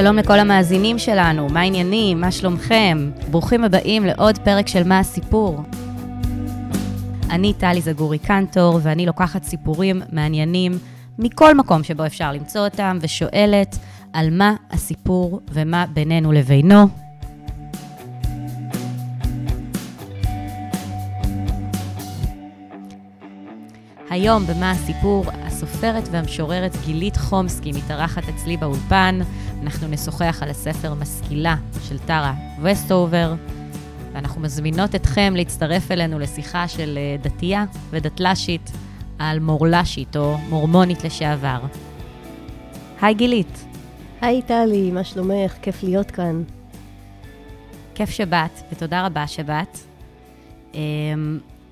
שלום לכל המאזינים שלנו, מה העניינים, מה שלומכם? ברוכים הבאים לעוד פרק של מה הסיפור. אני טלי זגורי קנטור, ואני לוקחת סיפורים מעניינים מכל מקום שבו אפשר למצוא אותם, ושואלת על מה הסיפור ומה בינינו לבינו. היום במה הסיפור, הסופרת והמשוררת גילית חומסקי מתארחת אצלי באולפן. אנחנו נשוחח על הספר משכילה של טרה וסטובר, ואנחנו מזמינות אתכם להצטרף אלינו לשיחה של אה, דתייה ודתל"שית על מורל"שית או מורמונית לשעבר. היי גילית. היי טלי, מה שלומך? כיף להיות כאן. כיף שבאת, ותודה רבה שבאת.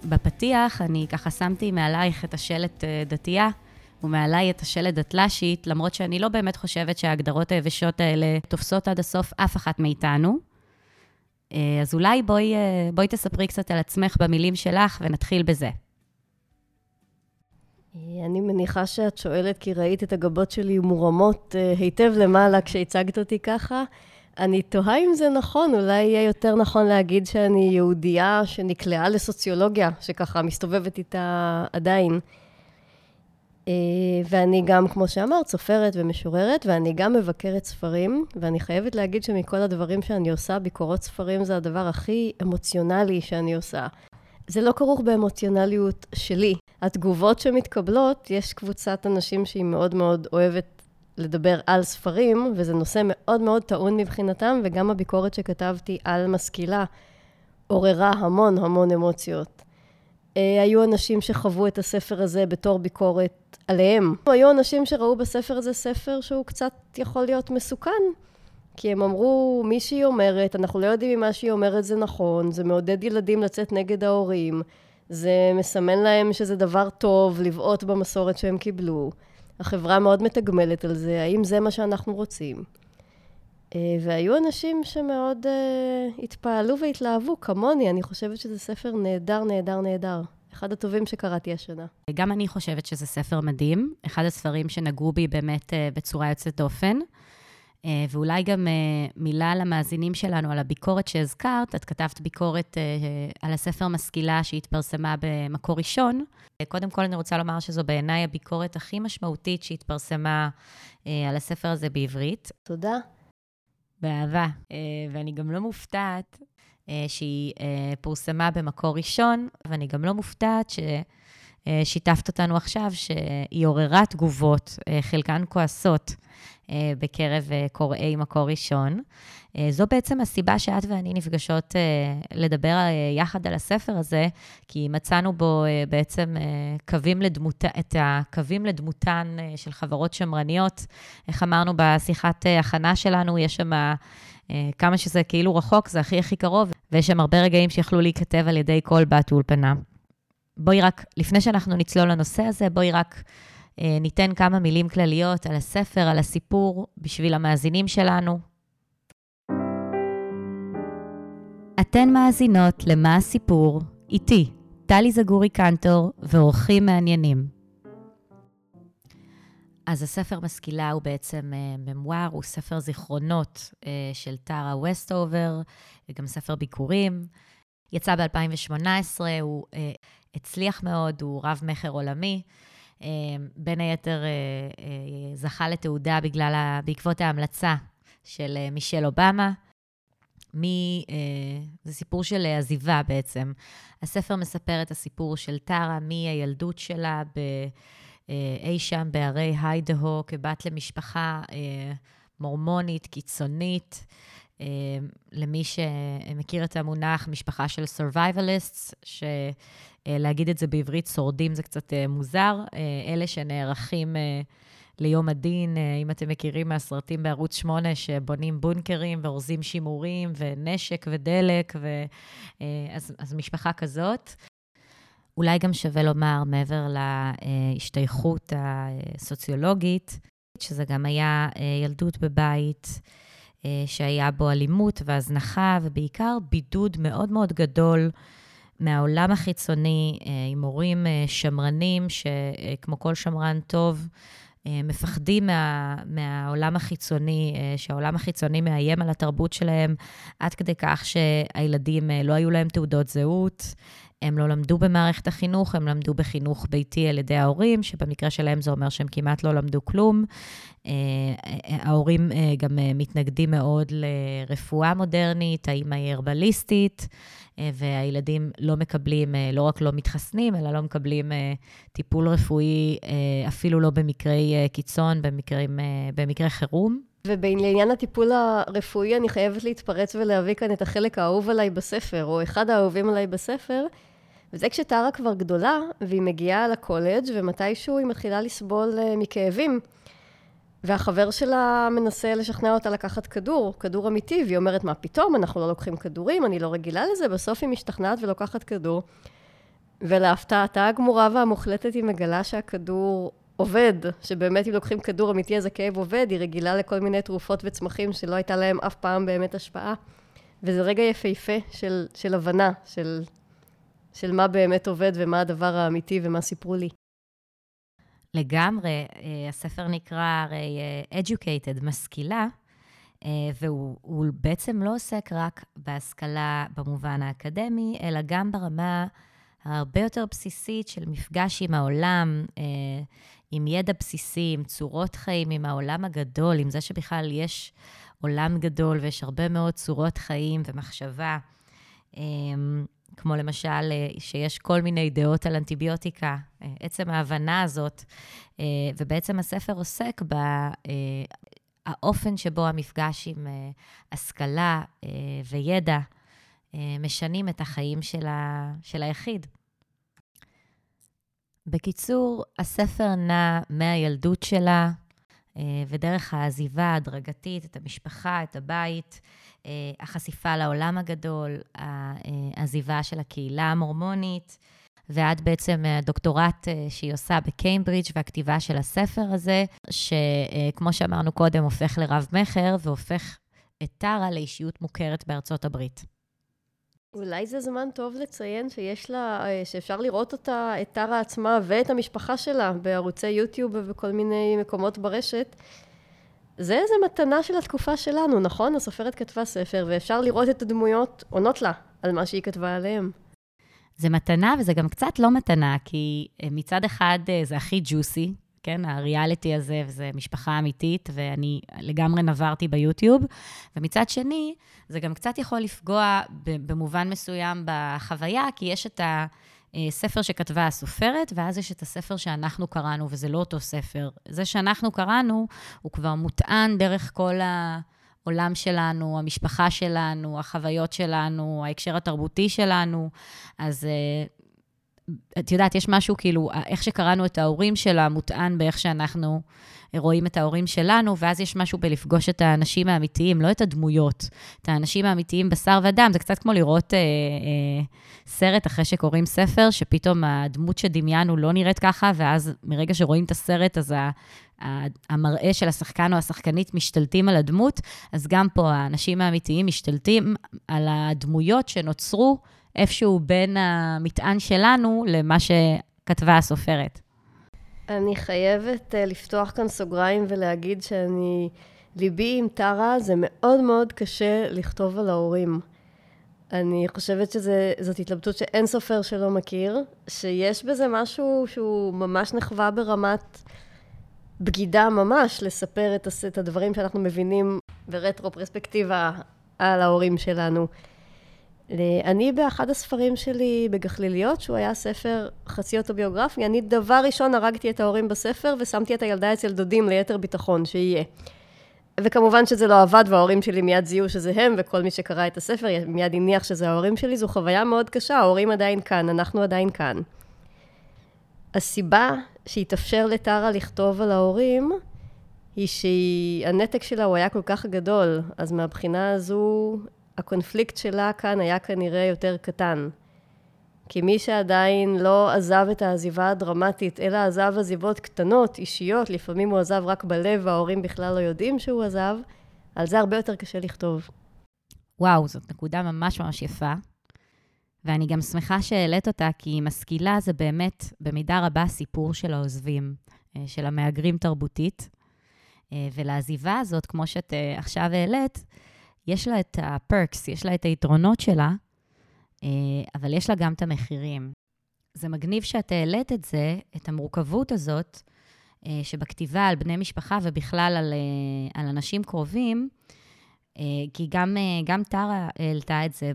בפתיח אני ככה שמתי מעלייך את השלט אה, דתייה, ומעליי את השלט דתל"שית, למרות שאני לא באמת חושבת שההגדרות היבשות האלה תופסות עד הסוף אף אחת מאיתנו. אה, אז אולי בואי, אה, בואי תספרי קצת על עצמך במילים שלך, ונתחיל בזה. אני מניחה שאת שואלת כי ראית את הגבות שלי מורמות היטב למעלה כשהצגת אותי ככה. אני תוהה אם זה נכון, אולי יהיה יותר נכון להגיד שאני יהודייה שנקלעה לסוציולוגיה, שככה מסתובבת איתה עדיין. אה, ואני גם, כמו שאמרת, סופרת ומשוררת, ואני גם מבקרת ספרים, ואני חייבת להגיד שמכל הדברים שאני עושה, ביקורות ספרים זה הדבר הכי אמוציונלי שאני עושה. זה לא כרוך באמוציונליות שלי. התגובות שמתקבלות, יש קבוצת אנשים שהיא מאוד מאוד אוהבת לדבר על ספרים, וזה נושא מאוד מאוד טעון מבחינתם, וגם הביקורת שכתבתי על משכילה עוררה המון המון אמוציות. אה, היו אנשים שחוו את הספר הזה בתור ביקורת עליהם. היו אנשים שראו בספר הזה ספר שהוא קצת יכול להיות מסוכן, כי הם אמרו, מי שהיא אומרת, אנחנו לא יודעים אם מה שהיא אומרת זה נכון, זה מעודד ילדים לצאת נגד ההורים, זה מסמן להם שזה דבר טוב לבעוט במסורת שהם קיבלו. החברה מאוד מתגמלת על זה, האם זה מה שאנחנו רוצים? אה, והיו אנשים שמאוד uh, התפעלו והתלהבו, כמוני, אני חושבת שזה ספר נהדר, נהדר, נהדר. אחד הטובים שקראתי השנה. גם אני חושבת שזה ספר מדהים, אחד הספרים שנגעו בי באמת uh, בצורה יוצאת דופן. אה, ואולי גם אה, מילה למאזינים שלנו על הביקורת שהזכרת. את כתבת ביקורת אה, על הספר משכילה שהתפרסמה במקור ראשון. קודם כל, אני רוצה לומר שזו בעיניי הביקורת הכי משמעותית שהתפרסמה על הספר הזה בעברית. תודה. באהבה. ואני גם לא מופתעת שהיא פורסמה במקור ראשון, ואני גם לא מופתעת ש... שיתפת אותנו עכשיו שהיא עוררה תגובות, חלקן כועסות, אה, בקרב אה, קוראי מקור ראשון. אה, זו בעצם הסיבה שאת ואני נפגשות לדבר יחד על הספר הזה, כי מצאנו בו בעצם קווים לדמות, את הקווים לדמותן של חברות שמרניות. איך אמרנו בשיחת הכנה שלנו, יש שם... כמה שזה כאילו רחוק, זה הכי הכי קרוב, ויש שם הרבה רגעים שיכלו להיכתב על ידי כל בת אולפנה. בואי רק, לפני שאנחנו נצלול לנושא הזה, בואי רק אה, ניתן כמה מילים כלליות על הספר, על הסיפור, בשביל המאזינים שלנו. אתן מאזינות למה הסיפור, איתי, טלי זגורי קנטור ואורחים מעניינים. אז הספר משכילה הוא בעצם uh, ממואר, הוא ספר זיכרונות uh, של טרה וסטובר, וגם ספר ביקורים. יצא ב-2018, הוא uh, הצליח מאוד, הוא רב-מכר עולמי. אה, בין היתר אה, אה, זכה לתעודה בגלל, בעקבות ההמלצה של מישל אובמה. מי, זה סיפור של עזיבה בעצם. הספר מספר את הסיפור של טרה מהילדות שלה ב, אי שם בהרי היידהו, כבת למשפחה מורמונית, קיצונית. למי שמכיר את המונח משפחה של survivalists, שלהגיד את זה בעברית שורדים זה קצת אה, מוזר, אה, אלה שנערכים אה, ליום הדין, אם אתם מכירים מהסרטים בערוץ 8, שבונים בונקרים ואורזים שימורים ונשק ודלק, ו... אז, אז משפחה כזאת. אולי גם שווה לומר, מעבר להשתייכות הסוציולוגית, שזה גם היה ילדות בבית אה, שהיה בו אלימות והזנחה, ובעיקר בידוד מאוד מאוד גדול מהעולם החיצוני, אה, עם הורים אה, שמרנים, שכמו כל שמרן טוב, מפחדים מה, מהעולם החיצוני, שהעולם החיצוני מאיים על התרבות שלהם, עד כדי כך שהילדים, לא היו להם תעודות זהות, הם לא למדו במערכת החינוך, הם למדו בחינוך ביתי על ידי ההורים, שבמקרה שלהם זה אומר שהם כמעט לא למדו כלום. אה, ההורים אה, גם אה, מתנגדים מאוד לרפואה מודרנית, האמא היא הרבליסטית, והילדים לא מקבלים, לא רק לא מתחסנים, אלא לא מקבלים טיפול רפואי, אפילו לא במקרי קיצון, במקרים, במקרי חירום. ובעניין הטיפול הרפואי, אני חייבת להתפרץ ולהביא כאן את החלק האהוב עליי בספר, או אחד האהובים עליי בספר, וזה כשטרה כבר גדולה, והיא מגיעה לקולג' ומתישהו היא מתחילה לסבול uh, מכאבים. והחבר שלה מנסה לשכנע אותה לקחת כדור, כדור אמיתי, והיא אומרת, מה פתאום, אנחנו לא לוקחים כדורים, אני לא רגילה לזה, בסוף היא משתכנעת ולוקחת כדור. ולהפתעתה הגמורה והמוחלטת היא מגלה שהכדור עובד, שבאמת אם לוקחים כדור אמיתי אז הכאב עובד, היא רגילה לכל מיני תרופות וצמחים שלא הייתה להם אף פעם באמת השפעה. וזה רגע יפהפה של, של הבנה, של, של מה באמת עובד ומה הדבר האמיתי ומה סיפרו לי. לגמרי, אה, הספר נקרא הרי אה, Educated, משכילה, אה, והוא בעצם לא עוסק רק בהשכלה במובן האקדמי, אלא גם ברמה הרבה יותר בסיסית של מפגש עם העולם, עם ידע בסיסי, עם צורות חיים, עם העולם הגדול, עם זה שבכלל יש עולם גדול ויש הרבה מאוד צורות חיים ומחשבה. כמו למשל, שיש כל מיני דעות על אנטיביוטיקה, עצם ההבנה הזאת, ובעצם הספר עוסק באופן שבו המפגש עם השכלה וידע משנים את החיים של, ה, של היחיד. בקיצור, הספר נע מהילדות שלה ודרך העזיבה ההדרגתית, את המשפחה, את הבית, אה, החשיפה לעולם הגדול, העזיבה של הקהילה המורמונית, ועד בעצם הדוקטורט אה, שהיא עושה בקיימברידג' והכתיבה של הספר הזה, שכמו שאמרנו קודם, הופך לרב-מכר והופך את טרה לאישיות מוכרת בארצות הברית. אולי זה זמן טוב לציין שיש לה, אה, שאפשר לראות אותה, את טרה עצמה ואת המשפחה שלה בערוצי יוטיוב ובכל מיני מקומות ברשת. זה איזה מתנה של התקופה שלנו, נכון? הסופרת כתבה ספר, ואפשר לראות את הדמויות עונות לה על מה שהיא כתבה עליהם. זה מתנה, וזה גם קצת לא מתנה, כי אה, מצד אחד אה, זה הכי ג'וסי, כן? הריאליטי הזה, וזה משפחה אמיתית, ואני לגמרי נברתי ביוטיוב. ומצד שני, זה גם קצת יכול לפגוע במובן מסוים בחוויה, כי יש את ה... אה, ספר שכתבה הסופרת, ואז יש את הספר שאנחנו קראנו, וזה לא אותו ספר. זה שאנחנו קראנו, הוא כבר מוטען דרך כל העולם שלנו, המשפחה שלנו, החוויות שלנו, ההקשר התרבותי שלנו. אז אה, את יודעת, יש משהו כאילו, איך שקראנו את ההורים שלה, מוטען באיך שאנחנו רואים את ההורים שלנו, ואז יש משהו בלפגוש את האנשים האמיתיים, לא את הדמויות, את האנשים האמיתיים בשר ודם. זה קצת כמו לראות אה, אה, סרט אחרי שקוראים ספר, שפתאום הדמות שדמיינו לא נראית ככה, ואז מרגע שרואים את הסרט, אז ה... המראה של השחקן או השחקנית משתלטים על הדמות, אז גם פה האנשים האמיתיים משתלטים על הדמויות שנוצרו איפשהו בין המטען שלנו למה שכתבה הסופרת. אני חייבת uh, לפתוח כאן סוגריים ולהגיד שאני, ליבי עם טרה, זה מאוד מאוד קשה לכתוב על ההורים. אני חושבת שזאת התלבטות שאין סופר שלא מכיר, שיש בזה משהו שהוא ממש נחווה ברמת בגידה ממש, לספר את, את הדברים שאנחנו מבינים ברטרו פרספקטיבה על ההורים שלנו. אני באחד הספרים שלי בגחליליות, שהוא היה ספר חצי אוטוביוגרפי, אני דבר ראשון הרגתי את ההורים בספר ושמתי את הילדה אצל דודים ליתר ביטחון, שיהיה. וכמובן שזה לא עבד, וההורים שלי מיד זיהו שזה הם, וכל מי שקרא את הספר מיד הניח שזה ההורים שלי. זו חוויה מאוד קשה, ההורים עדיין כאן, אנחנו עדיין כאן. הסיבה שהתאפשר לטרה לכתוב על ההורים, היא שהנתק שלה הוא היה כל כך גדול, אז מהבחינה הזו הקונפליקט שלה כאן היה כנראה יותר קטן. כי מי שעדיין לא עזב את העזיבה הדרמטית, אלא עזב עזיבות קטנות, אישיות, לפעמים הוא עזב רק בלב וההורים בכלל לא יודעים שהוא עזב, על זה הרבה יותר קשה לכתוב. וואו, זאת נקודה ממש ממש יפה. ואני גם שמחה שהעלית אותה, כי משכילה זה באמת, במידה רבה, סיפור של העוזבים. של המהגרים תרבותית. ולעזיבה הזאת, כמו שאת עכשיו העלית, יש לה את הפרקס, יש לה את היתרונות שלה, אבל יש לה גם את המחירים. זה מגניב שאת העלית את זה, את המורכבות הזאת, שבכתיבה על בני משפחה ובכלל על, על אנשים קרובים, אה, כי גם, אה, גם טרה העלתה את זה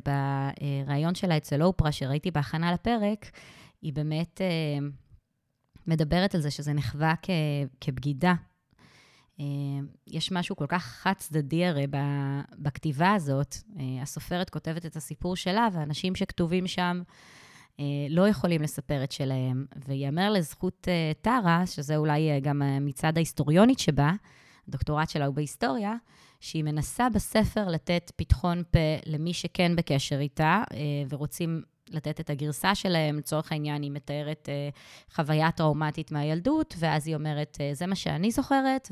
בריאיון שלה אצל אופרה, שראיתי בהכנה לפרק, היא באמת אה, מדברת על זה שזה נחווה כ, כבגידה. יש משהו כל כך חד-צדדי הרי בכתיבה הזאת. הסופרת כותבת את הסיפור שלה, ואנשים שכתובים שם לא יכולים לספר את שלהם. וייאמר לזכות טרה, שזה אולי גם מצד ההיסטוריונית שבה, הדוקטורט שלה הוא בהיסטוריה, שהיא מנסה בספר לתת פתחון פה למי שכן בקשר איתה, אה, ורוצים לתת את הגרסה שלהם. לצורך העניין, היא מתארת אה, חוויה טראומטית מהילדות, ואז היא אומרת, אה, זה מה שאני זוכרת,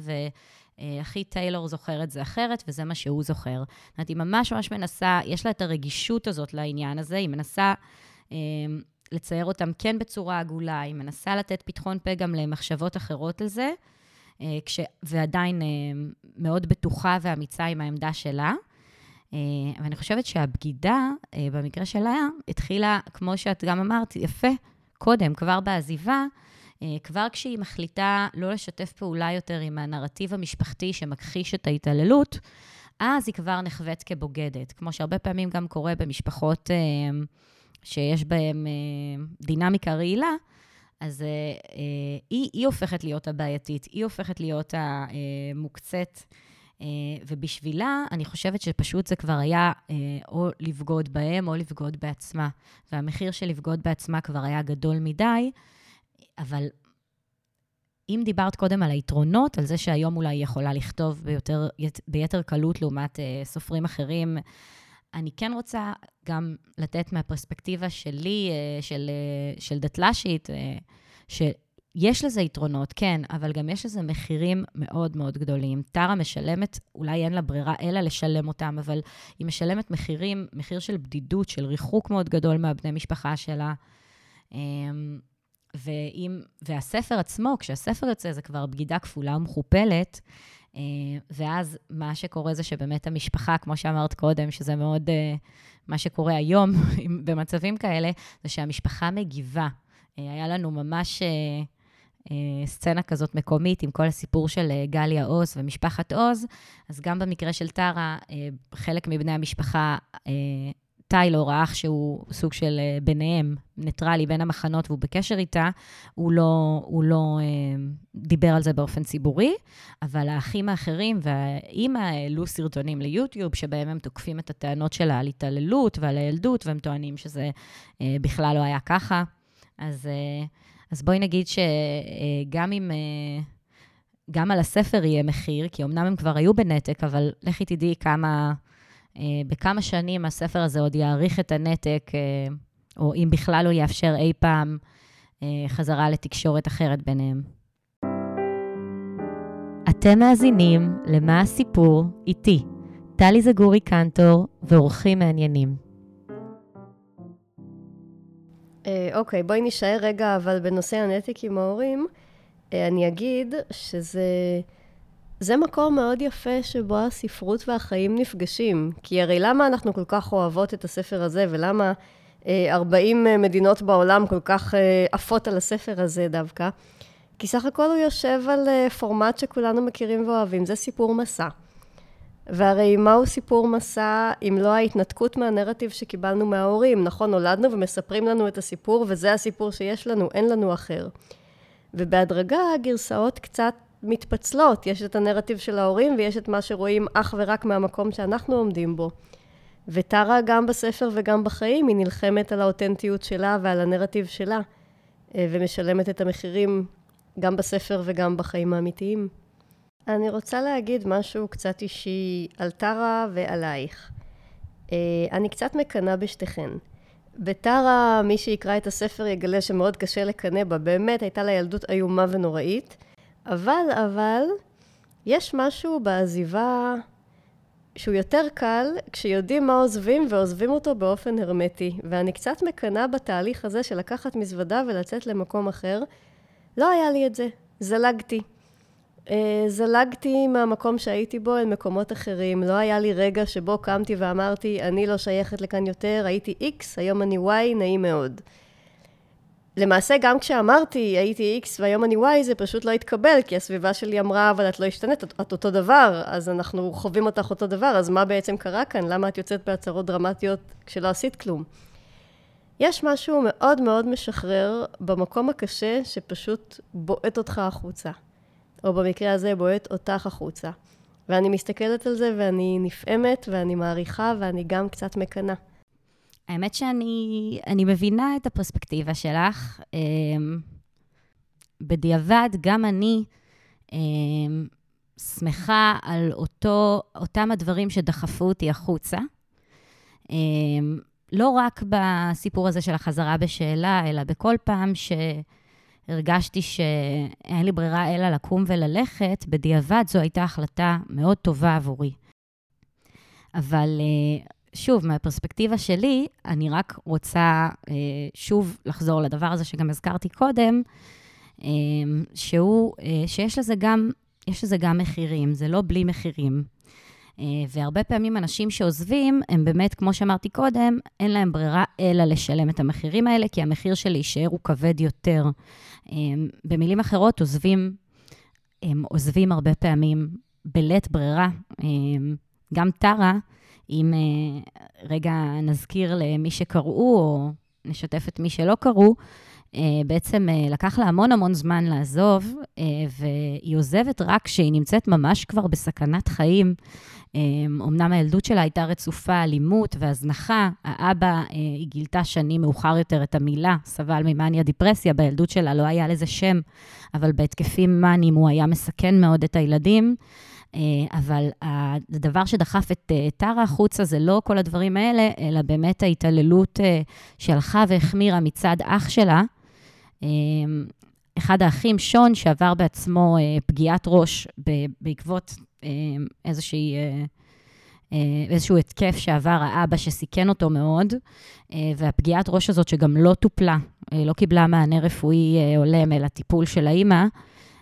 ואחי טיילור זוכר את זה אחרת, וזה מה שהוא זוכר. זאת אומרת, היא ממש ממש מנסה, יש לה את הרגישות הזאת לעניין הזה, היא מנסה... לצייר אותם כן בצורה עגולה, היא מנסה לתת פתחון פה גם למחשבות אחרות על זה, אה, כש... ועדיין אה, מאוד בטוחה ואמיצה עם העמדה שלה. ואני אה, חושבת שהבגידה, במקרה שלה, התחילה, כמו שאת גם אמרת, יפה, קודם, כבר בעזיבה, כבר כשהיא מחליטה לא לשתף פעולה יותר עם הנרטיב המשפחתי שמכחיש את ההתעללות, אז היא כבר נחווית כבוגדת, כמו שהרבה פעמים גם קורה במשפחות שיש בהן דינמיקה רעילה, אז היא, היא הופכת להיות הבעייתית, היא הופכת להיות המוקצת, ובשבילה, אני חושבת שפשוט זה כבר היה uh, או לבגוד בהם או לבגוד בעצמה. והמחיר של לבגוד בעצמה כבר היה גדול מדי, אבל אם דיברת קודם על היתרונות, על זה שהיום אולי היא יכולה לכתוב ביותר, ביתר קלות לעומת uh, סופרים אחרים, אני כן רוצה גם לתת מהפרספקטיבה שלי, אה, של, אה, של דתל"שית, אה, שיש לזה יתרונות, כן, אבל גם יש לזה מחירים מאוד מאוד גדולים. טרה משלמת, אולי אין לה ברירה אלא לשלם אותם, אבל היא משלמת מחירים, מחיר של בדידות, של ריחוק מאוד גדול מהבני משפחה שלה. אמ, ואם, והספר עצמו, כשהספר יוצא, זה כבר בגידה כפולה ומכופלת. אה, ואז מה שקורה זה שבאמת המשפחה, כמו שאמרת קודם, שזה מאוד אה, מה שקורה היום במצבים כאלה, זה שהמשפחה מגיבה. אה, היה לנו ממש סצנה כזאת מקומית עם כל הסיפור של גליה עוז ומשפחת עוז, אז גם במקרה של טרה, חלק מבני המשפחה טיילור, האח שהוא סוג של אה, ביניהם, ניטרלי בין המחנות והוא בקשר איתה, הוא לא, הוא לא אה, דיבר על זה באופן ציבורי, אבל האחים האחרים והאימא העלו סרטונים ליוטיוב, שבהם הם תוקפים את הטענות שלה על התעללות ועל הילדות, והם טוענים שזה אה, בכלל לא היה ככה. אז, אה, אז בואי נגיד שגם אם... אה, גם על הספר יהיה מחיר, כי אמנם הם כבר היו בנתק, אבל לכי תדעי כמה... אה, בכמה שנים הספר הזה עוד יאריך את הנתק, אה, או אם בכלל הוא יאפשר אי פעם חזרה לתקשורת אחרת ביניהם. אתם מאזינים ל"מה הסיפור" איתי, טלי זגורי קנטור ואורחים מעניינים. אוקיי, בואי נשאר רגע, אבל בנושא הנתק עם ההורים, אני אגיד שזה... זה מקום מאוד יפה שבו הספרות והחיים נפגשים. כי הרי למה אנחנו כל כך אוהבות את הספר הזה, ולמה 40 אה, מדינות בעולם כל כך אה, עפות על הספר הזה דווקא? כי סך הכל הוא יושב על אה, פורמט שכולנו מכירים ואוהבים, זה סיפור מסע. והרי מהו סיפור מסע אם לא ההתנתקות מהנרטיב שקיבלנו מההורים? נכון, נולדנו ומספרים לנו את הסיפור, וזה הסיפור שיש לנו, אין לנו אחר. ובהדרגה הגרסאות קצת מתפצלות. יש את הנרטיב של ההורים ויש את מה שרואים אך ורק מהמקום שאנחנו עומדים בו. וטרה גם בספר וגם בחיים, היא נלחמת על האותנטיות שלה ועל הנרטיב שלה, אה, ומשלמת את המחירים גם בספר וגם בחיים האמיתיים. אני רוצה להגיד משהו קצת אישי על טרה ועלייך. אה, אני קצת מקנאה בשתיכן. בטרה, מי שיקרא את הספר יגלה שמאוד קשה לקנא בה. באמת הייתה לה ילדות איומה ונוראית. אבל, אבל, יש משהו בעזיבה שהוא יותר קל כשיודעים מה עוזבים ועוזבים אותו באופן הרמטי. ואני קצת מקנאה בתהליך הזה של לקחת מזוודה ולצאת למקום אחר. לא היה לי את זה. זלגתי. אה, זלגתי מהמקום שהייתי בו אל מקומות אחרים. לא היה לי רגע שבו קמתי ואמרתי, אני לא שייכת לכאן יותר, הייתי X, היום אני Y, נעים מאוד. למעשה, גם כשאמרתי הייתי X והיום אני Y, זה פשוט לא התקבל, כי הסביבה שלי אמרה, אבל את לא השתנית, את, את אותו דבר, אז אנחנו חווים אותך אותו דבר, אז מה בעצם קרה כאן? למה את יוצאת בהצהרות דרמטיות כשלא עשית כלום? יש משהו מאוד מאוד משחרר במקום הקשה שפשוט בועט אותך החוצה. או במקרה הזה בועט אותך החוצה. ואני מסתכלת על זה ואני נפעמת ואני מעריכה ואני גם קצת מקנאה. האמת שאני מבינה את הפרספקטיבה שלך. אמ, בדיעבד, גם אני אמ, שמחה על אותו, אותם הדברים שדחפו אותי החוצה. אמ, לא רק בסיפור הזה של החזרה בשאלה, אלא בכל פעם שהרגשתי שאין לי ברירה אלא לקום וללכת, בדיעבד זו הייתה החלטה מאוד טובה עבורי. אבל אה, שוב, מהפרספקטיבה שלי, אני רק רוצה אה, שוב לחזור לדבר הזה שגם הזכרתי קודם, אה, שהוא, שיש לזה גם, יש לזה גם מחירים, זה לא בלי מחירים. אה, והרבה פעמים אנשים שעוזבים, הם באמת, כמו שאמרתי קודם, אין להם ברירה אלא לשלם את המחירים האלה, כי המחיר של להישאר הוא כבד יותר. אה, במילים אחרות, עוזבים, הם עוזבים הרבה פעמים בלית ברירה. אה, גם טרה, אם רגע נזכיר למי שקראו, או נשתף את מי שלא קראו, בעצם לקח לה המון המון זמן לעזוב, והיא עוזבת רק כשהיא נמצאת ממש כבר בסכנת חיים. אמנם אמ, הילדות שלה הייתה רצופה אלימות והזנחה, האבא, אה, היא גילתה שנים מאוחר יותר את המילה, סבל ממאניה דיפרסיה, בילדות שלה לא היה לזה שם, אבל בהתקפים מאניים הוא היה מסכן מאוד את הילדים. אה, אבל הדבר שדחף את אה, טרה החוצה זה לא כל הדברים האלה, אלא באמת ההתעללות שהלכה והחמירה מצד אח שלה. אמ, אחד האחים, שון, שעבר בעצמו פגיעת ראש בעקבות איזושהי, אה, אה, איזשהו התקף שעבר האבא שסיכן אותו מאוד, אה, והפגיעת ראש הזאת שגם לא טופלה, לא קיבלה מענה רפואי הולם, אלא טיפול של האימא,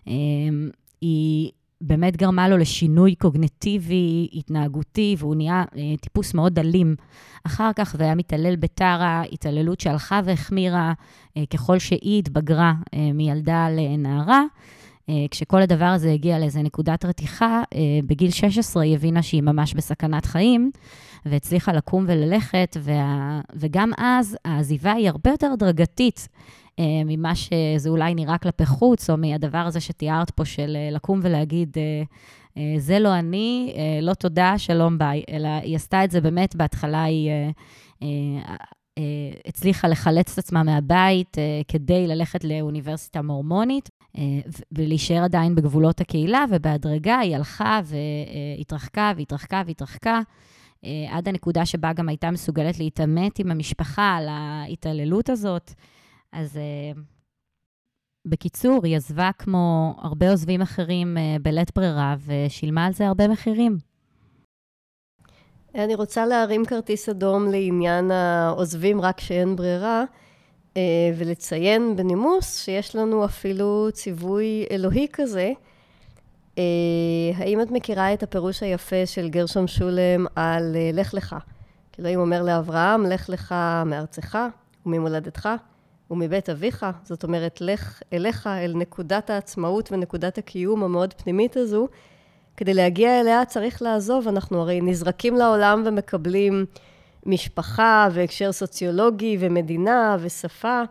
אמ, היא באמת גרמה לו לשינוי קוגנטיבי, התנהגותי, והוא נהיה טיפוס מאוד אלים. אחר כך, והיה מתעלל בטרה, התעללות שהלכה והחמירה ככל שהיא התבגרה מילדה לנערה. אה, כשכל הדבר הזה הגיע לאיזה נקודת רתיחה, אה, בגיל 16 היא הבינה שהיא ממש בסכנת חיים, והצליחה לקום וללכת, וה... וגם אז העזיבה היא הרבה יותר הדרגתית. אה, ממה שזה אולי נראה כלפי חוץ, או מהדבר הזה שתיארת פה של לקום ולהגיד, זה לא אני, לא תודה, שלום ביי, אלא היא עשתה את זה באמת, בהתחלה היא הצליחה לחלץ את עצמה מהבית כדי ללכת לאוניברסיטה מורמונית, אה, ולהישאר עדיין בגבולות הקהילה, ובהדרגה היא הלכה והתרחקה והתרחקה והתרחקה, אה, עד הנקודה שבה גם הייתה מסוגלת להתעמת עם המשפחה על ההתעללות הזאת. אז אה, בקיצור, היא עזבה כמו הרבה עוזבים אחרים בלית ברירה, ושילמה על זה הרבה מחירים. אני רוצה להרים כרטיס אדום לעניין העוזבים רק כשאין ברירה. אה, ולציין בנימוס שיש לנו אפילו ציווי אלוהי כזה. אה, האם את מכירה את הפירוש היפה של גרשום שולם על אה, לך לך? אלוהים אומר לאברהם, לך לך מארצך וממולדתך ומבית אביך, זאת אומרת, לך אליך, אל נקודת העצמאות ונקודת הקיום המאוד פנימית הזו. כדי להגיע אליה צריך לעזוב, אנחנו הרי נזרקים לעולם ומקבלים משפחה והקשר סוציולוגי ומדינה ושפה,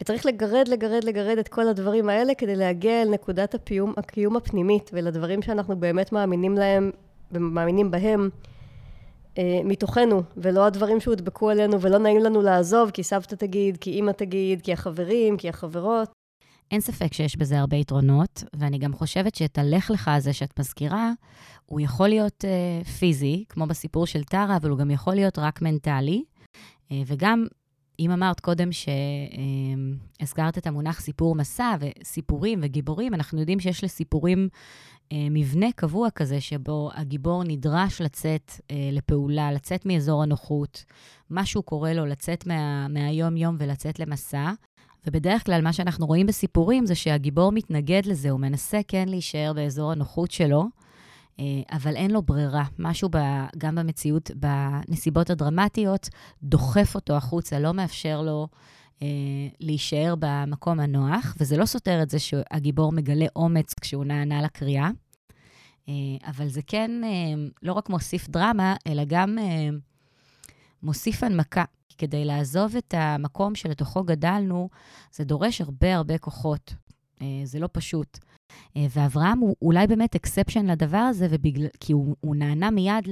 וצריך לגרד, לגרד, לגרד את כל הדברים האלה כדי להגיע אל נקודת הפיום, הקיום הפנימית ולדברים שאנחנו באמת מאמינים להם ומאמינים בהם אה, מתוכנו, ולא הדברים שהודבקו עלינו ולא נעים לנו לעזוב, כי סבתא תגיד, כי אימא תגיד, כי החברים, כי החברות. אין ספק שיש בזה הרבה יתרונות, ואני גם חושבת שאת הלך לך הזה שאת מזכירה, הוא יכול להיות uh, פיזי, כמו בסיפור של טרה, אבל הוא גם יכול להיות רק מנטלי. Uh, וגם, אם אמרת קודם שהזכרת uh, את המונח סיפור מסע, וסיפורים וגיבורים, אנחנו יודעים שיש לסיפורים uh, מבנה קבוע כזה, שבו הגיבור נדרש לצאת uh, לפעולה, לצאת מאזור הנוחות, משהו קורה לו לצאת מה, מהיום-יום ולצאת למסע. ובדרך כלל מה שאנחנו רואים בסיפורים זה שהגיבור מתנגד לזה, הוא מנסה כן להישאר באזור הנוחות שלו, אה, אבל אין לו ברירה. משהו ב, גם במציאות, בנסיבות הדרמטיות, דוחף אותו החוצה, לא מאפשר לו אה, להישאר במקום הנוח, וזה לא סותר את זה שהגיבור מגלה אומץ כשהוא נענה לקריאה, אה, אבל זה כן אה, לא רק מוסיף דרמה, אלא גם אה, מוסיף הנמקה. כדי לעזוב את המקום שלתוכו גדלנו, זה דורש הרבה הרבה כוחות. אה, זה לא פשוט. אה, ואברהם הוא אולי באמת אקספשן לדבר הזה, ובגלל, כי הוא, הוא נענה מיד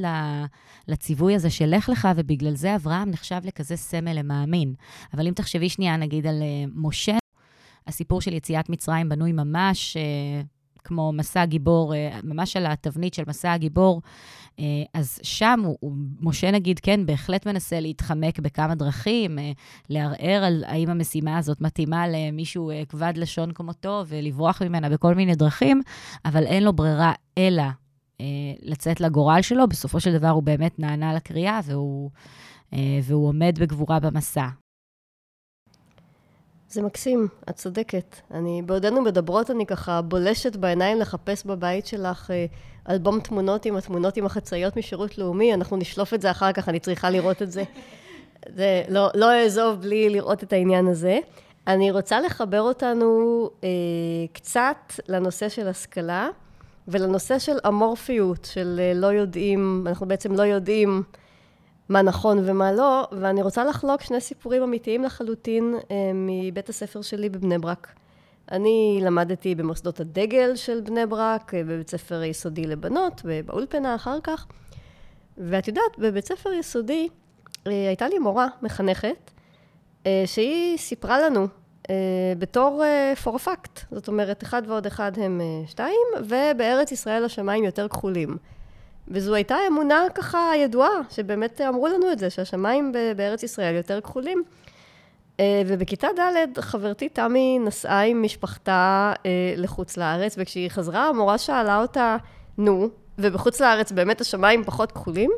לציווי הזה של לך לך, ובגלל זה אברהם נחשב לכזה סמל למאמין. אבל אם תחשבי שנייה, נגיד, על אה, משה, הסיפור של יציאת מצרים בנוי ממש כמו מסע גיבור, ממש על התבנית של מסע הגיבור. אז שם הוא, הוא, משה, נגיד, כן, בהחלט מנסה להתחמק בכמה דרכים, לערער על האם המשימה הזאת מתאימה למישהו כבד לשון כמותו ולברוח ממנה בכל מיני דרכים, אבל אין לו ברירה אלא לצאת לגורל שלו. בסופו של דבר הוא באמת נענה לקריאה והוא, והוא עומד בגבורה במסע. זה מקסים, את צודקת. אני, בעודנו מדברות, אני ככה בולשת בעיניים לחפש בבית שלך אה, אלבום תמונות עם התמונות עם החצאיות משירות לאומי, אנחנו נשלוף את זה אחר כך, אני צריכה לראות את זה. זה לא, לא אעזוב בלי לראות את העניין הזה. אני רוצה לחבר אותנו אה, קצת לנושא של השכלה ולנושא של אמורפיות, של אה, לא יודעים, אנחנו בעצם לא יודעים מה נכון ומה לא, ואני רוצה לחלוק שני סיפורים אמיתיים לחלוטין אה, מבית הספר שלי בבני ברק. אני למדתי במוסדות הדגל של בני ברק, אה, בבית ספר יסודי לבנות, ובאולפנה אחר כך. ואת יודעת, בבית ספר יסודי אה, הייתה לי מורה מחנכת, שהיא סיפרה לנו בתור for a fact, זאת אומרת, אחד ועוד אחד הם שתיים, ובארץ ישראל השמיים יותר כחולים. וזו הייתה אמונה ככה ידועה, שבאמת אמרו לנו את זה, שהשמיים בארץ ישראל יותר כחולים. אה, ובכיתה ד' חברתי תמי נסעה עם משפחתה אה, לחוץ לארץ, וכשהיא חזרה המורה שאלה אותה, נו, ובחוץ לארץ באמת השמיים פחות כחולים?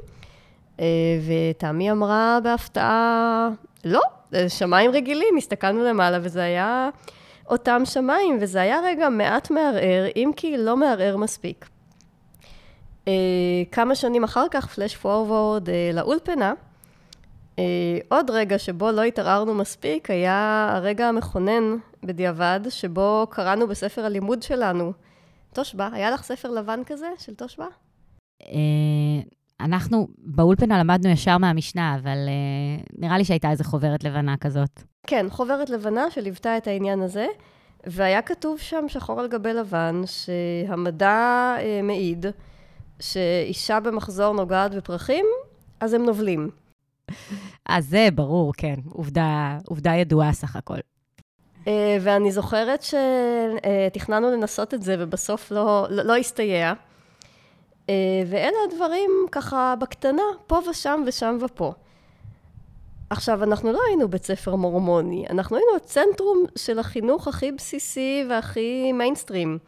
אה, ותמי אמרה בהפתעה, לא, שמיים רגילים, הסתכלנו למעלה וזה היה אותם שמיים, וזה היה רגע מעט מערער, אם כי לא מערער מספיק. Uh, כמה שנים אחר כך, פלאש פורוורד uh, לאולפנה, uh, עוד רגע שבו לא התערערנו מספיק, היה הרגע המכונן בדיעבד, שבו קראנו בספר הלימוד שלנו, תושבע, היה לך ספר לבן כזה של תושבע? אנחנו באולפנה למדנו ישר מהמשנה, אבל uh, נראה לי שהייתה איזו חוברת לבנה כזאת. כן, חוברת לבנה שליוותה את העניין הזה, והיה כתוב שם שחור על גבי לבן, שהמדע uh, מעיד שאישה במחזור נוגעת בפרחים, אז הם נובלים. אז זה ברור, כן. עובדה, עובדה ידועה סך הכל. Uh, ואני זוכרת שתכננו לנסות את זה, ובסוף לא, לא, לא הסתייע. Uh, ואלה הדברים ככה בקטנה, פה ושם ושם ופה. עכשיו, אנחנו לא היינו בית ספר מורמוני, אנחנו היינו הצנטרום של החינוך הכי בסיסי והכי מיינסטרים.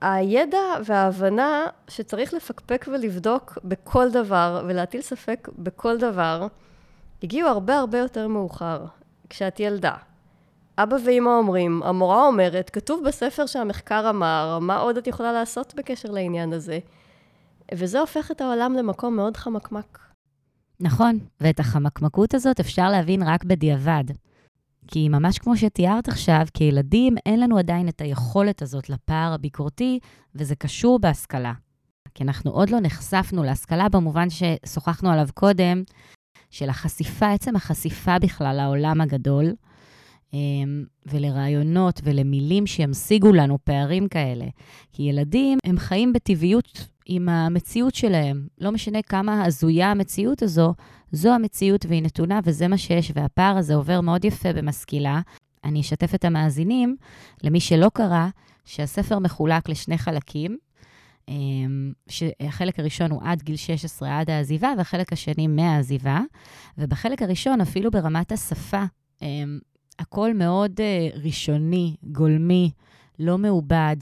הידע וההבנה שצריך לפקפק ולבדוק בכל דבר ולהטיל ספק בכל דבר, הגיעו הרבה הרבה יותר מאוחר, כשאת ילדה. אבא ואמא אומרים, המורה אומרת, כתוב בספר שהמחקר אמר, מה עוד את יכולה לעשות בקשר לעניין הזה? וזה הופך את העולם למקום מאוד חמקמק. נכון, ואת החמקמקות הזאת אפשר להבין רק בדיעבד. כי ממש כמו שתיארת עכשיו, כילדים אין לנו עדיין את היכולת הזאת לפער הביקורתי, וזה קשור בהשכלה. כי אנחנו עוד לא נחשפנו להשכלה במובן ששוחחנו עליו קודם, של החשיפה, עצם החשיפה בכלל לעולם הגדול, אמ, ולרעיונות ולמילים שימשיגו לנו פערים כאלה. כי ילדים, הם חיים בטבעיות עם המציאות שלהם. לא משנה כמה הזויה המציאות הזו, זו המציאות והיא נתונה וזה מה שיש, והפער הזה עובר מאוד יפה במשכילה. אני אשתף את המאזינים, למי שלא קרא, שהספר מחולק לשני חלקים. אמ, שהחלק הראשון הוא עד גיל 16, עד העזיבה, והחלק השני מהעזיבה. ובחלק הראשון, אפילו ברמת השפה, אמ, הכל מאוד אה, ראשוני, גולמי, לא מעובד.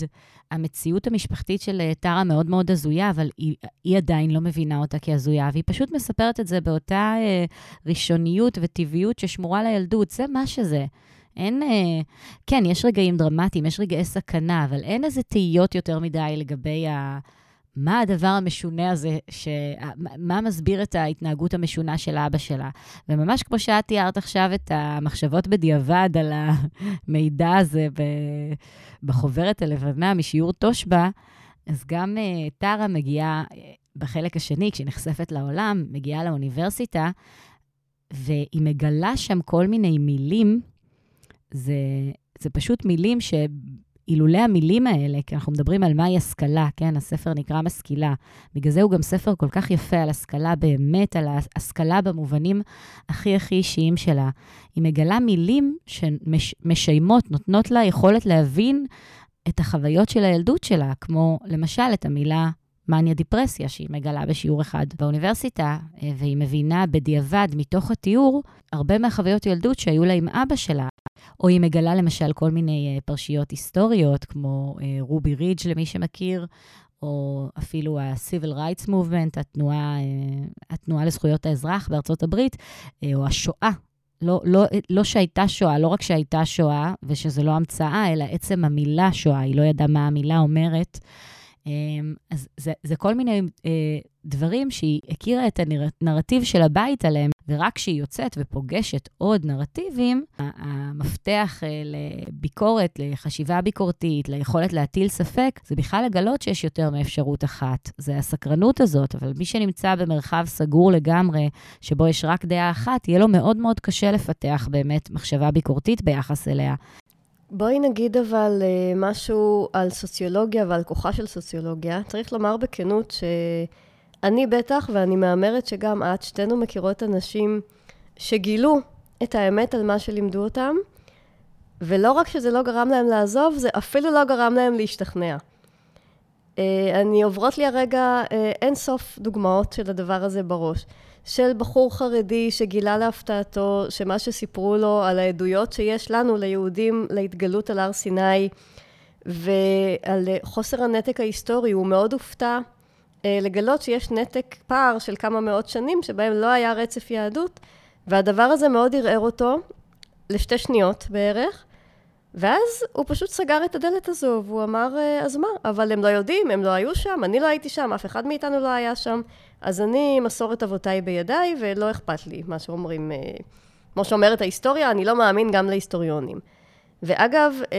המציאות המשפחתית של אה, טרה מאוד מאוד הזויה, אבל היא, היא עדיין לא מבינה אותה כהזויה, והיא פשוט מספרת את זה באותה אה, ראשוניות וטבעיות ששמורה לילדות. זה מה שזה. אין... אה, כן, יש רגעים דרמטיים, יש רגעי סכנה, אבל אין איזה תהיות יותר מדי לגבי ה... מה הדבר המשונה הזה, ש... מה מסביר את ההתנהגות המשונה של אבא שלה. וממש כמו שאת תיארת עכשיו את המחשבות בדיעבד על המידע הזה בחוברת הלבנה משיעור תושבע, אז גם uh, טרה מגיעה uh, בחלק השני, כשהיא נחשפת לעולם, מגיעה לאוניברסיטה, והיא מגלה שם כל מיני מילים. זה, זה פשוט מילים ש... אילולא המילים האלה, כי אנחנו מדברים על מהי השכלה, כן? הספר נקרא משכילה. בגלל זה הוא גם ספר כל כך יפה על השכלה, באמת, על ההשכלה במובנים הכי הכי אישיים שלה. היא מגלה מילים שמשיימות, נותנות לה יכולת להבין את החוויות של הילדות שלה, כמו למשל את המילה מניה דיפרסיה, שהיא מגלה בשיעור אחד באוניברסיטה, אה, והיא מבינה בדיעבד, מתוך התיאור, הרבה מהחוויות ילדות שהיו לה עם אבא שלה. או היא מגלה למשל כל מיני uh, פרשיות היסטוריות, כמו uh, רובי רידג' למי שמכיר, או אפילו ה-Civil Rights Movement, התנועה, uh, התנועה לזכויות האזרח בארצות הברית, או השואה. לא, לא, לא שהייתה שואה, לא רק שהייתה שואה, ושזה לא המצאה, אלא עצם המילה שואה, היא לא ידעה מה המילה אומרת. אמ, אז זה, זה כל מיני אה, דברים שהיא הכירה את הנרטיב של הבית עליהם, ורק כשהיא יוצאת ופוגשת עוד נרטיבים, המפתח אה, לביקורת, לחשיבה ביקורתית, ליכולת להטיל ספק, זה בכלל לגלות שיש יותר מאפשרות אחת. זה הסקרנות הזאת, אבל מי שנמצא במרחב סגור לגמרי, שבו יש רק דעה אחת, יהיה לו מאוד מאוד קשה לפתח באמת מחשבה ביקורתית ביחס אליה. בואי נגיד אבל אה, משהו על סוציולוגיה ועל כוחה של סוציולוגיה. צריך לומר בכנות שאני בטח, ואני מהמרת שגם את, שתינו מכירות אנשים שגילו את האמת על מה שלימדו אותם, ולא רק שזה לא גרם להם לעזוב, זה אפילו לא גרם להם להשתכנע. אה, אני עוברות לי הרגע אה, אין סוף דוגמאות של הדבר הזה בראש. של בחור חרדי שגילה להפתעתו שמה שסיפרו לו על העדויות שיש לנו, ליהודים, להתגלות על הר סיני ועל חוסר הנתק ההיסטורי, הוא מאוד הופתע אה, לגלות שיש נתק פער של כמה מאות שנים שבהם לא היה רצף יהדות והדבר הזה מאוד ערער אותו לשתי שניות בערך ואז הוא פשוט סגר את הדלת הזו, והוא אמר, אה, אז מה? אבל הם לא יודעים, הם לא היו שם, אני לא הייתי שם, אף אחד מאיתנו לא היה שם, אז אני, מסורת אבותיי בידיי, ולא אכפת לי, מה שאומרים, אה, כמו שאומרת ההיסטוריה, אני לא מאמין גם להיסטוריונים. ואגב, אה,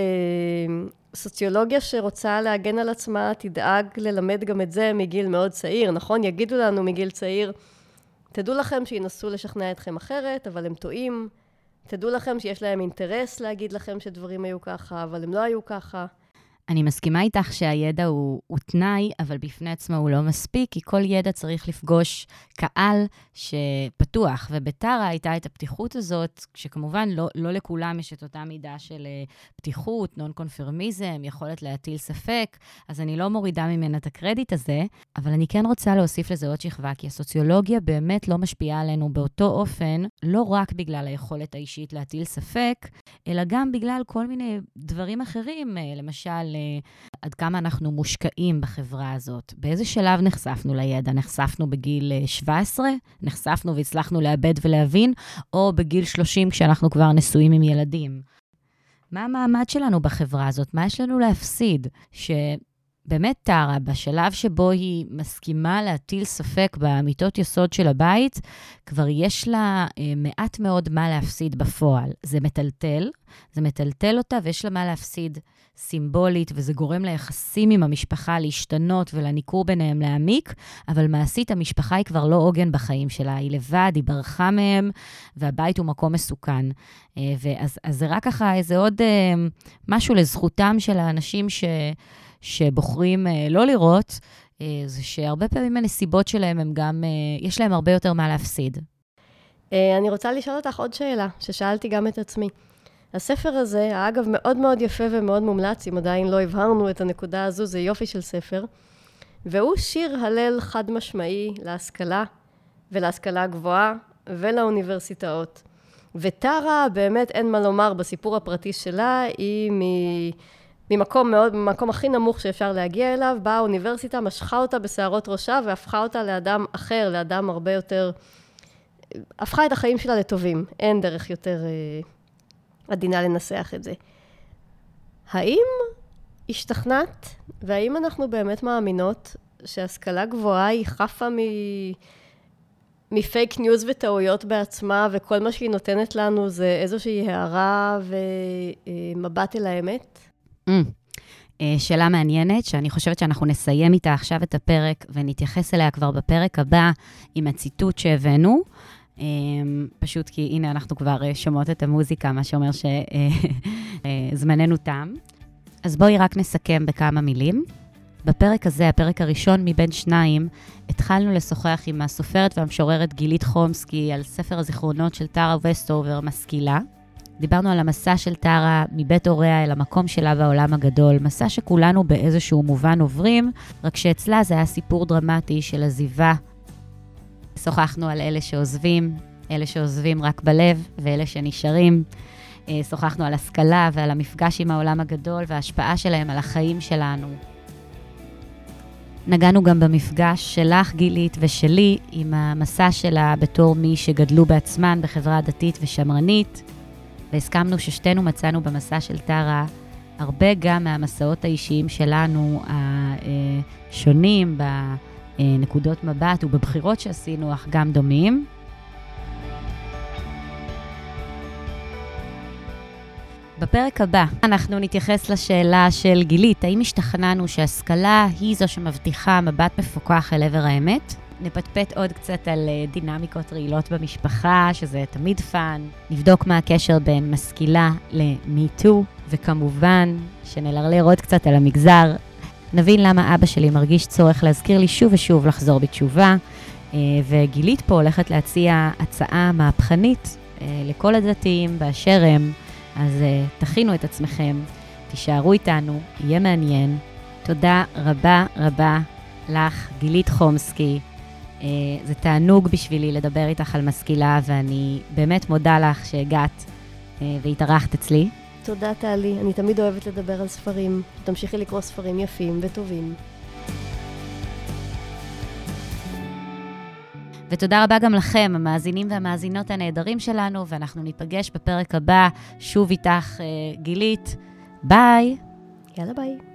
סוציולוגיה שרוצה להגן על עצמה, תדאג ללמד גם את זה מגיל מאוד צעיר, נכון? יגידו לנו מגיל צעיר, תדעו לכם שינסו לשכנע אתכם אחרת, אבל הם טועים. תדעו לכם שיש להם אינטרס להגיד לכם שדברים היו ככה, אבל הם לא היו ככה. אני מסכימה איתך שהידע הוא, הוא תנאי, אבל בפני עצמו הוא לא מספיק, כי כל ידע צריך לפגוש קהל שפתוח. ובטרה הייתה את הפתיחות הזאת, שכמובן לא, לא לכולם יש את אותה מידה של uh, פתיחות, נון קונפרמיזם, יכולת להטיל ספק, אז אני לא מורידה ממנה את הקרדיט הזה, אבל אני כן רוצה להוסיף לזה עוד שכבה, כי הסוציולוגיה באמת לא משפיעה עלינו באותו אופן, לא רק בגלל היכולת האישית להטיל ספק, אלא גם בגלל כל מיני דברים אחרים, uh, למשל, עד כמה אנחנו מושקעים בחברה הזאת. באיזה שלב נחשפנו לידע? נחשפנו בגיל 17? אה, נחשפנו והצלחנו לאבד ולהבין? או בגיל 30 כשאנחנו כבר נשואים עם ילדים? מה המעמד שלנו בחברה הזאת? מה יש לנו להפסיד? ש... באמת טרה, בשלב שבו היא מסכימה להטיל ספק באמיתות יסוד של הבית, כבר יש לה אה, מעט מאוד מה להפסיד בפועל. זה מטלטל, זה מטלטל אותה ויש לה מה להפסיד סימבולית, וזה גורם ליחסים עם המשפחה להשתנות ולניכור ביניהם להעמיק, אבל מעשית המשפחה היא כבר לא עוגן בחיים שלה, היא לבד, היא ברחה מהם, והבית הוא מקום מסוכן. אה, ואז, אז זה רק ככה איזה עוד אה, משהו לזכותם של האנשים ש... שבוחרים אה, לא לראות, זה שהרבה פעמים הנסיבות שלהם הם גם, יש להם הרבה יותר מה להפסיד. אני רוצה לשאול אותך עוד שאלה, ששאלתי גם את עצמי. הספר הזה, אגב, מאוד מאוד יפה ומאוד מומלץ, אם עדיין לא הבהרנו את הנקודה הזו, זה יופי של ספר. והוא שיר הלל חד משמעי להשכלה ולהשכלה גבוהה ולאוניברסיטאות. וטרה, באמת אין מה לומר, בסיפור הפרטי שלה, היא ממקום מאוד, ממקום הכי נמוך שאפשר להגיע אליו, באה האוניברסיטה, משכה אותה בשערות ראשה והפכה אותה לאדם אחר, לאדם הרבה יותר... הפכה את החיים שלה לטובים. אין דרך יותר אה, עדינה לנסח את זה. האם השתכנעת, והאם אנחנו באמת מאמינות שהשכלה גבוהה היא חפה מ... מפייק ניוז וטעויות בעצמה, וכל מה שהיא נותנת לנו זה איזושהי הערה ומבט אל האמת? Mm. שאלה מעניינת, שאני חושבת שאנחנו נסיים איתה עכשיו את הפרק, ונתייחס אליה כבר בפרק הבא עם הציטוט שהבאנו. אה, פשוט כי הנה, אנחנו כבר אה, שומעות את המוזיקה, מה שאומר שזמננו תם. אז בואי רק נסכם בכמה מילים. בפרק הזה, הפרק הראשון מבין שניים, התחלנו לשוחח עם הסופרת והמשוררת גילית חומסקי על ספר הזיכרונות של טרה וסטובר, משכילה. דיברנו על המסע של טרה מבית הוריה אל המקום שלה בעולם הגדול, מסע שכולנו באיזשהו מובן עוברים, רק שאצלה זה היה סיפור דרמטי של עזיבה. שוחחנו על אלה שעוזבים, אלה שעוזבים רק בלב ואלה שנשארים. אה, שוחחנו על השכלה ועל המפגש עם העולם הגדול וההשפעה שלהם על החיים שלנו. נגענו גם במפגש שלך, גילית, ושלי, עם המסע שלה בתור מי שגדלו בעצמן בחברה דתית ושמרנית, והסכמנו ששתינו מצאנו במסע של טרה הרבה גם מהמסעות האישיים שלנו, השונים, בנקודות מבט ובבחירות שעשינו, אך גם דומים. בפרק הבא אנחנו נתייחס לשאלה של גילית, האם השתכנענו שהשכלה היא זו שמבטיחה מבט מפוקח אל עבר האמת? נפטפט עוד קצת על אה, דינמיקות רעילות במשפחה, שזה תמיד fun. נבדוק מה הקשר בין משכילה ל-MeToo, וכמובן שנלרלר עוד קצת על המגזר. נבין למה אבא שלי מרגיש צורך להזכיר לי שוב ושוב לחזור בתשובה. אה, וגילית פה הולכת להציע הצעה מהפכנית אה, לכל הדתיים באשר הם. אז uh, תכינו את עצמכם, תישארו איתנו, יהיה מעניין. תודה רבה רבה לך, גילית חומסקי. זה תענוג בשבילי לדבר איתך על משכילה, ואני באמת מודה לך שהגעת והתארחת אצלי. תודה, טלי. אני תמיד אוהבת לדבר על ספרים. תמשיכי לקרוא ספרים יפים וטובים. ותודה רבה גם לכם, המאזינים והמאזינות הנהדרים שלנו, ואנחנו ניפגש בפרק הבא, שוב איתך, אה, גילית. ביי. יאללה ביי.